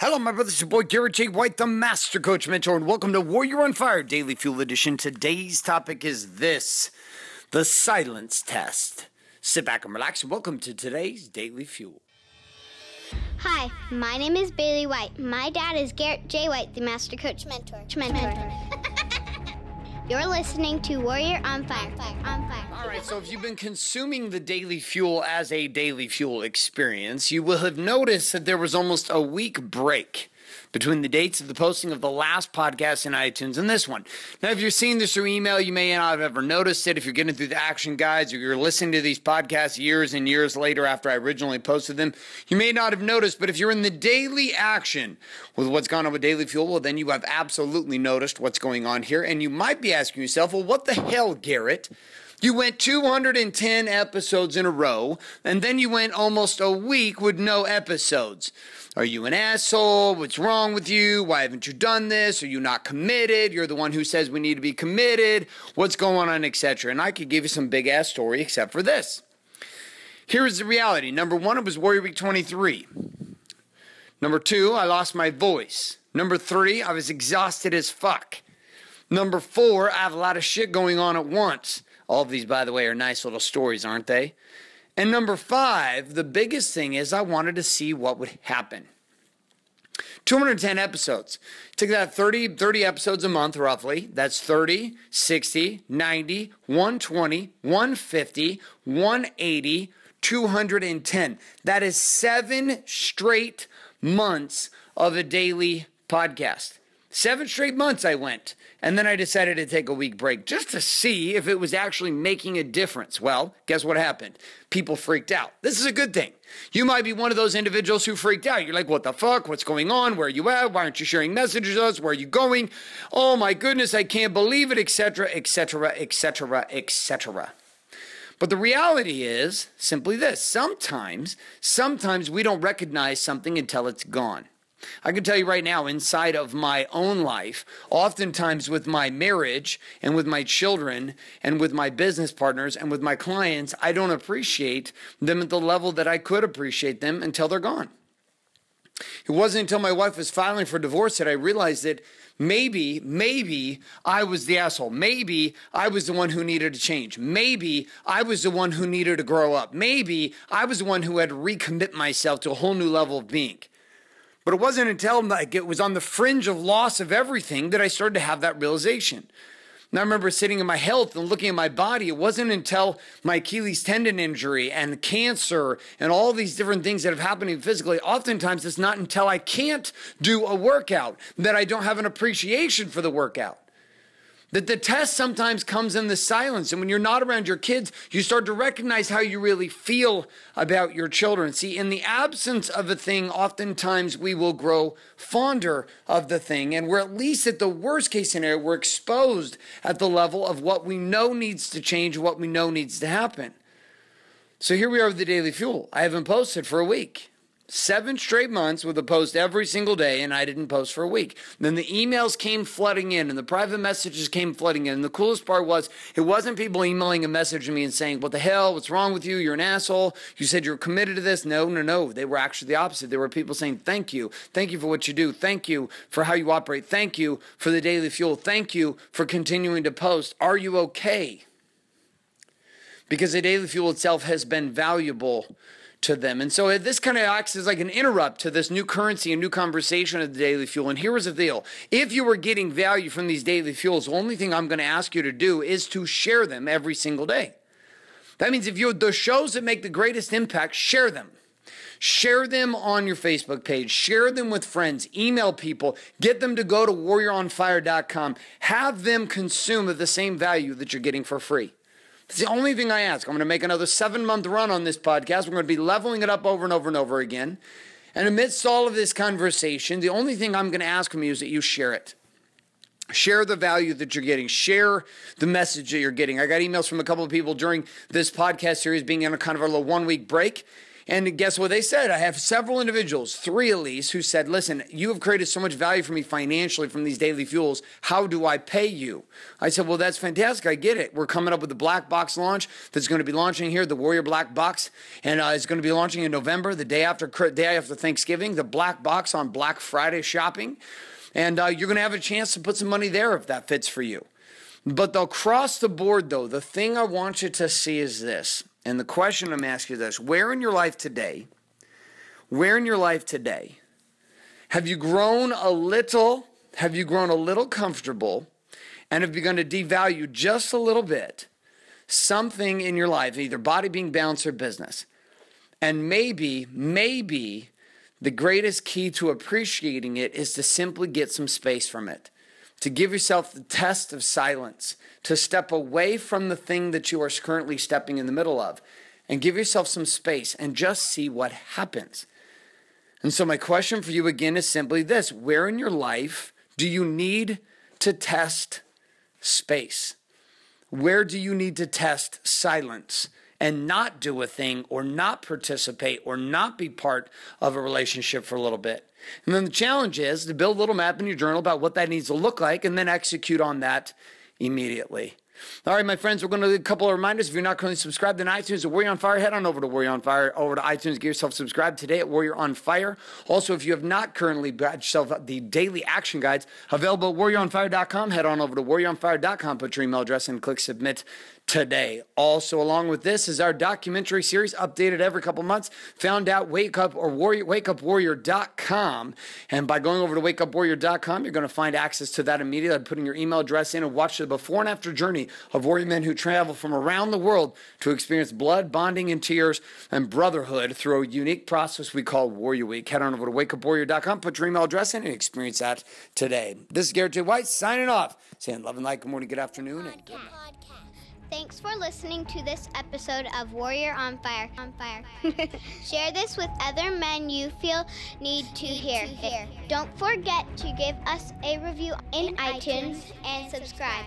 Hello, my brothers. It's your boy Garrett J. White, the Master Coach Mentor, and welcome to Warrior on Fire Daily Fuel Edition. Today's topic is this the silence test. Sit back and relax, and welcome to today's Daily Fuel. Hi, my name is Bailey White. My dad is Garrett J. White, the Master Coach Mentor. Mentor. You're listening to Warrior on Fire. On Fire. All right, so if you've been consuming the Daily Fuel as a Daily Fuel experience, you will have noticed that there was almost a week break between the dates of the posting of the last podcast in iTunes and this one. Now, if you're seeing this through email, you may not have ever noticed it. If you're getting through the action guides or you're listening to these podcasts years and years later after I originally posted them, you may not have noticed. But if you're in the daily action with what's gone on with Daily Fuel, well, then you have absolutely noticed what's going on here. And you might be asking yourself, well, what the hell, Garrett? You went 210 episodes in a row, and then you went almost a week with no episodes. Are you an asshole? What's wrong with you? Why haven't you done this? Are you not committed? You're the one who says we need to be committed. What's going on, etc. And I could give you some big ass story except for this. Here's the reality. Number one, it was Warrior Week 23. Number two, I lost my voice. Number three, I was exhausted as fuck. Number four, I have a lot of shit going on at once. All of these, by the way, are nice little stories, aren't they? And number five, the biggest thing is I wanted to see what would happen. 210 episodes. Took that 30, 30 episodes a month roughly. That's 30, 60, 90, 120, 150, 180, 210. That is seven straight months of a daily podcast. Seven straight months I went. And then I decided to take a week break just to see if it was actually making a difference. Well, guess what happened? People freaked out. This is a good thing. You might be one of those individuals who freaked out. You're like, what the fuck? What's going on? Where are you at? Why aren't you sharing messages with us? Where are you going? Oh my goodness, I can't believe it, etc., etc., etc., etc. But the reality is simply this sometimes, sometimes we don't recognize something until it's gone. I can tell you right now, inside of my own life, oftentimes with my marriage and with my children and with my business partners and with my clients, I don't appreciate them at the level that I could appreciate them until they're gone. It wasn't until my wife was filing for divorce that I realized that maybe, maybe I was the asshole. Maybe I was the one who needed to change. Maybe I was the one who needed to grow up. Maybe I was the one who had to recommit myself to a whole new level of being. But it wasn't until like it was on the fringe of loss of everything that I started to have that realization. And I remember sitting in my health and looking at my body. It wasn't until my Achilles tendon injury and cancer and all these different things that have happened physically. Oftentimes, it's not until I can't do a workout that I don't have an appreciation for the workout. That the test sometimes comes in the silence. And when you're not around your kids, you start to recognize how you really feel about your children. See, in the absence of a thing, oftentimes we will grow fonder of the thing. And we're at least at the worst case scenario, we're exposed at the level of what we know needs to change, what we know needs to happen. So here we are with the Daily Fuel. I haven't posted for a week seven straight months with a post every single day, and I didn't post for a week. Then the emails came flooding in, and the private messages came flooding in. And the coolest part was, it wasn't people emailing a message to me and saying, What the hell? What's wrong with you? You're an asshole. You said you're committed to this. No, no, no. They were actually the opposite. There were people saying, Thank you. Thank you for what you do. Thank you for how you operate. Thank you for the daily fuel. Thank you for continuing to post. Are you okay? Because the daily fuel itself has been valuable to them. And so this kind of acts as like an interrupt to this new currency and new conversation of the daily fuel. And here is the deal. If you were getting value from these daily fuels, the only thing I'm going to ask you to do is to share them every single day. That means if you're the shows that make the greatest impact, share them. Share them on your Facebook page. Share them with friends. Email people. Get them to go to warrioronfire.com. Have them consume the same value that you're getting for free. It's the only thing I ask. I'm going to make another seven month run on this podcast. We're going to be leveling it up over and over and over again. And amidst all of this conversation, the only thing I'm going to ask from you is that you share it. Share the value that you're getting. Share the message that you're getting. I got emails from a couple of people during this podcast series being in a kind of a little one week break And guess what they said? I have several individuals, three at least, who said, Listen, you have created so much value for me financially from these daily fuels. How do I pay you? I said, Well, that's fantastic. I get it. We're coming up with the black box launch that's going to be launching here, the Warrior Black Box. And uh, it's going to be launching in November, the day after, day after Thanksgiving, the black box on Black Friday shopping. And uh, you're going to have a chance to put some money there if that fits for you. But across the board, though, the thing I want you to see is this. And the question I'm asking you this where in your life today, where in your life today have you grown a little, have you grown a little comfortable and have begun to devalue just a little bit something in your life, either body being balanced or business? And maybe, maybe the greatest key to appreciating it is to simply get some space from it to give yourself the test of silence, to step away from the thing that you are currently stepping in the middle of, and give yourself some space and just see what happens. And so, my question for you again is simply this Where in your life do you need to test space? Where do you need to test silence? And not do a thing or not participate or not be part of a relationship for a little bit. And then the challenge is to build a little map in your journal about what that needs to look like and then execute on that immediately. All right, my friends, we're going to do a couple of reminders. If you're not currently subscribed to iTunes or Warrior on Fire, head on over to Warrior on Fire, over to iTunes, get yourself subscribed today at Warrior on Fire. Also, if you have not currently got yourself the daily action guides available at warrioronfire.com, head on over to warrioronfire.com, put your email address and click submit today. Also, along with this is our documentary series updated every couple months. Found out Wake Up or Warrior, WakeUpWarrior.com. And by going over to WakeUpWarrior.com, you're going to find access to that immediately. Putting your email address in and watch the before and after journey of warrior men who travel from around the world to experience blood, bonding, and tears and brotherhood through a unique process we call Warrior Week. Head on over to WakeUpWarrior.com, put your email address in, and experience that today. This is Garrett J. White signing off, saying love and light, good morning, good afternoon, and good night. Thanks for listening to this episode of Warrior on Fire. On Fire. Share this with other men you feel need to hear. Don't forget to give us a review in, in iTunes, iTunes and subscribe.